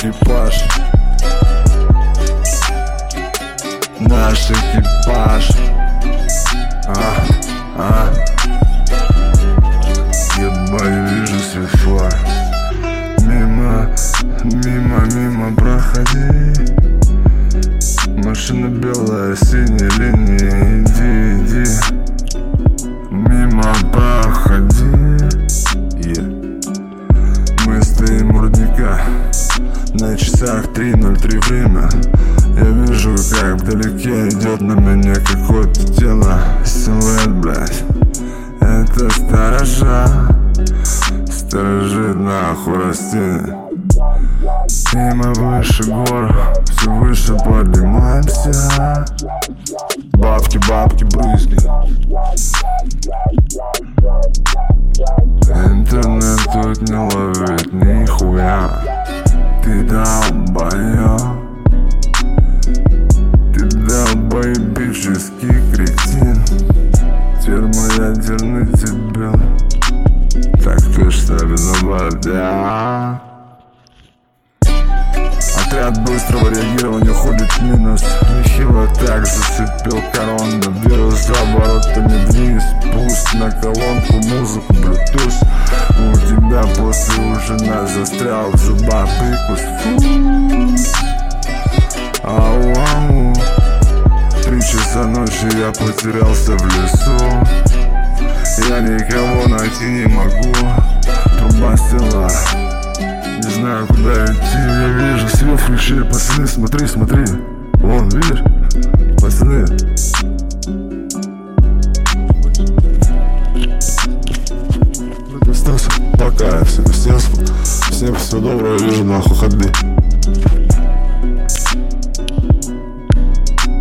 экипаж. Наш экипаж. А, а. Ебать, вижу светофор Мимо, мимо, мимо проходи. Машина белая, синяя линия иди На часах 3.03 время. Я вижу, как вдалеке идет на меня какое-то тело. Силуэт, блядь. Это сторожа. Сторожит нахуй растения и мы выше гор, все выше поднимаемся. Бабки, бабки, брызги. Интернет тут не ловит Ты долбоёб Ты долбоебический кретин. Термоядерный дебил Так ты что виноват, да? Отряд быстрого реагирования уходит в минус. Нехило так зацепил коронавирус За оборотами вниз. Пусть на колонку музыку Bluetooth У тебя после ужина застрял в зубах прикус. Ау, ау Три часа ночи я потерялся в лесу. Я никого найти не могу. Труба стела не знаю, куда идти, я вижу свет включили Пацаны, смотри, смотри. Вон, видишь? Пацаны. Пока, всем, всем, всем всего доброго, вижу нахуй ходы